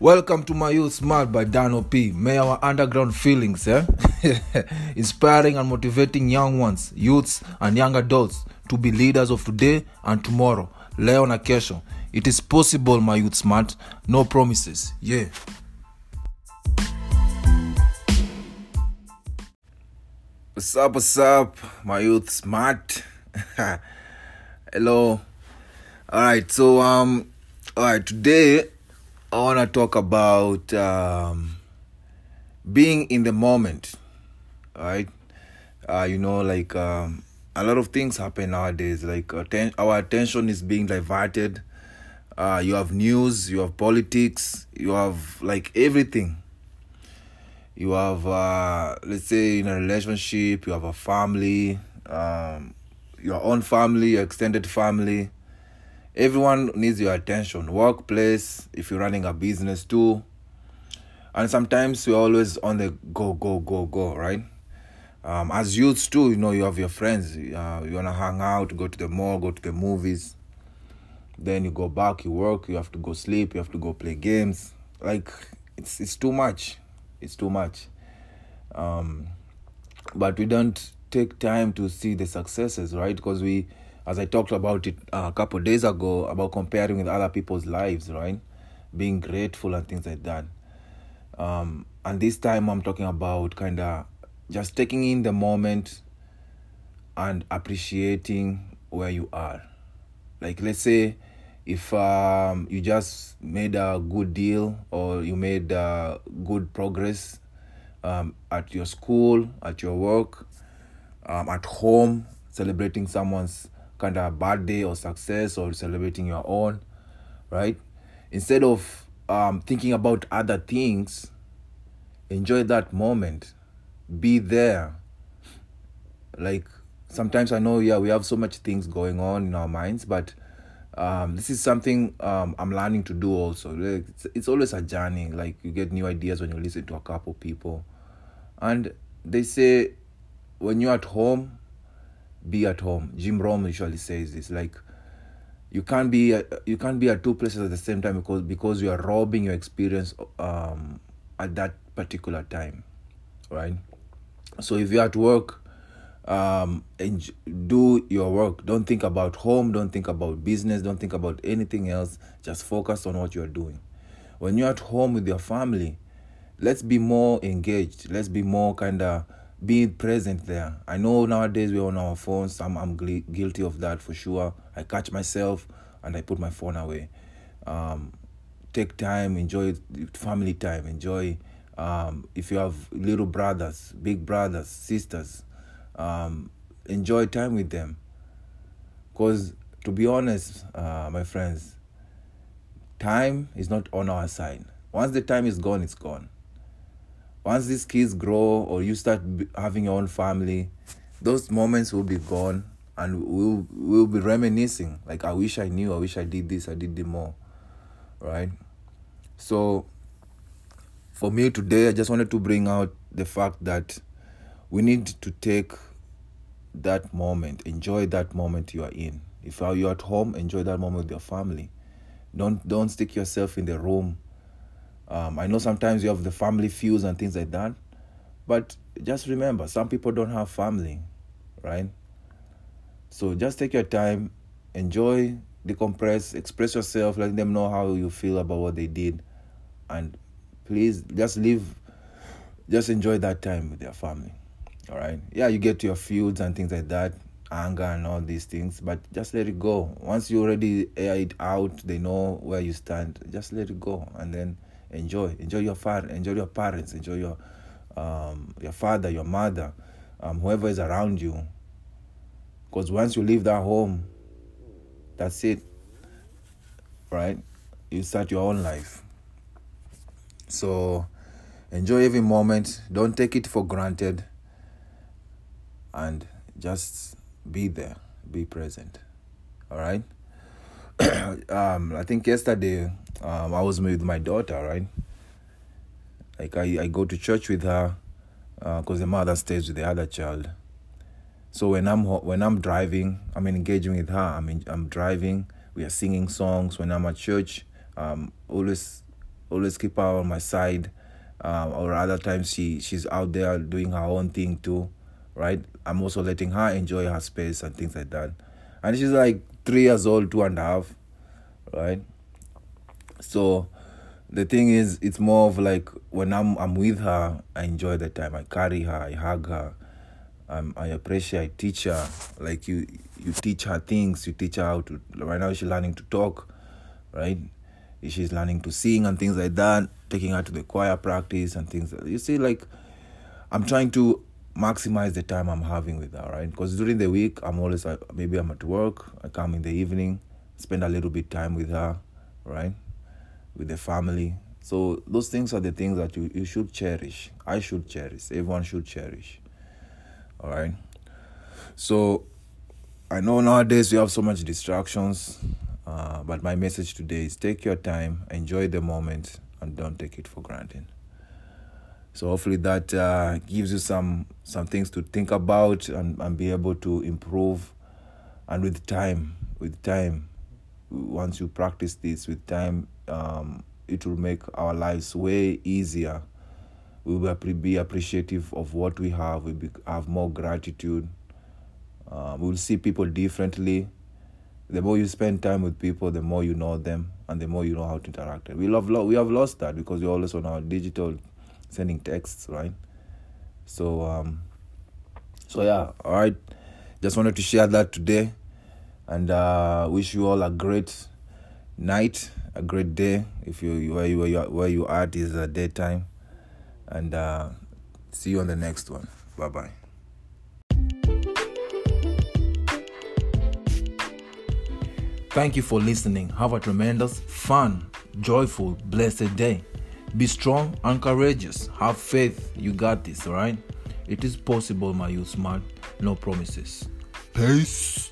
Welcome to my youth smart by Dano P. May our underground feelings, eh? inspiring and motivating young ones, youths and young adults to be leaders of today and tomorrow. Leo na kesho. It is possible, my youth smart. No promises. Yeah. What's up, what's up, my youth smart? Hello. Alright, so um alright, today I wanna talk about um being in the moment. right? Uh you know, like um a lot of things happen nowadays. Like atten- our attention is being diverted. Uh you have news, you have politics, you have like everything you have uh let's say in a relationship you have a family um your own family your extended family everyone needs your attention. Workplace if you're running a business too. And sometimes we're always on the go go go go right? Um as youths too you know you have your friends. Uh, you want to hang out go to the mall go to the movies. Then you go back you work you have to go sleep you have to go play games. Like it's it's too much. It's too much. Um but we don't take time to see the successes right? Because we as i talked about it uh, a couple days ago about comparing with other people's lives right? Being grateful and things like that. Um and this time i'm talking about kind of just taking in the moment and appreciating where you are. Like let's say if um, you just made a good deal or you made uh, good progress um, at your school at your work um, at home celebrating someone's kind of birthday or success or celebrating your own right? Instead of um, thinking about other things enjoy that moment. Be there. Like sometimes i know yeah we have so much things going on in our minds but um, this is something um, i'm learning to do also. Like, it's, it's always a journey. Like you get new ideas when you listen to a couple people. And they say when you're at home be at home. Jim Rohn usually says this like you can't be at, you can't be at two places at the same time because because you are robbing your experience um, at that particular time right? So if you're at work um and do your work. Don't think about home don't think about business don't think about anything else. Just focus on what you're doing. When you're at home with your family let's be more engaged. Let's be more kind of be present there i know nowadays we're on our phones i'm, I'm guilty of that for sure i catch myself and i put my phone away um take time enjoy family time enjoy um if you have little brothers big brothers sisters um, enjoy time with them. Because to be honest, uh, my friends, time is not on our side. Once the time is gone, it's gone. Once these kids grow or you start having your own family, those moments will be gone and we'll, we'll be reminiscing. Like, I wish I knew, I wish I did this, I did the more. Right? So, for me today, I just wanted to bring out the fact that we need to take that moment enjoy that moment you are in if you're at home enjoy that moment with your family don't don't stick yourself in the room um, i know sometimes you have the family feuds and things like that but just remember some people don't have family right? So just take your time enjoy decompress express yourself let them know how you feel about what they did and please just live just enjoy that time with your family all right yeah you get your feuds and things like that anger and all these things but just let it go. Once you already air it out they know where you stand just let it go and then enjoy enjoy your father enjoy your parents enjoy your um your father your mother um whoever is around you. Because once you leave that home that's it right? You start your own life. So enjoy every moment. Don't take it for granted. And just be there, be present. All right. um, I think yesterday um, I was with my daughter, right? Like I, I go to church with her because uh, the mother stays with the other child. So when I'm when I'm driving, I'm engaging with her. I'm I'm driving. We are singing songs. When I'm at church, um, always always keep her on my side. Uh, or other times she she's out there doing her own thing too, right? I'm also letting her enjoy her space and things like that. And she's like three years old, two and a half, right? So the thing is, it's more of like when I'm I'm with her, I enjoy the time. I carry her, I hug her, um, I appreciate. I teach her like you you teach her things. You teach her how to. Right now, she's learning to talk, right? She's learning to sing and things like that. Taking her to the choir practice and things. You see, like I'm trying to maximize the time I'm having with her, right? Because during the week, I'm always like, maybe I'm at work. I come in the evening, spend a little bit time with her, right? With the family. So those things are the things that you, you should cherish. I should cherish. Everyone should cherish. All right. So I know nowadays we have so much distractions, uh, but my message today is take your time, enjoy the moment, and don't take it for granted. So hopefully that uh, gives you some some things to think about and, and be able to improve. And with time, with time, once you practice this, with time, um, it will make our lives way easier. We will be appreciative of what we have. We be, have more gratitude. Uh, we will see people differently. The more you spend time with people, the more you know them, and the more you know how to interact. We love we have lost that because we're always on our digital sending texts, right? So um, so yeah, all right. Just wanted to share that today, and uh, wish you all a great night, a great day. If you where you where you where you at is a daytime, and uh, see you on the next one. Bye bye. Thank you for listening. Have a tremendous, fun, joyful, blessed day. Be strong and courageous. Have faith. You got this, alright? It is possible, my youth smart. No promises. Peace.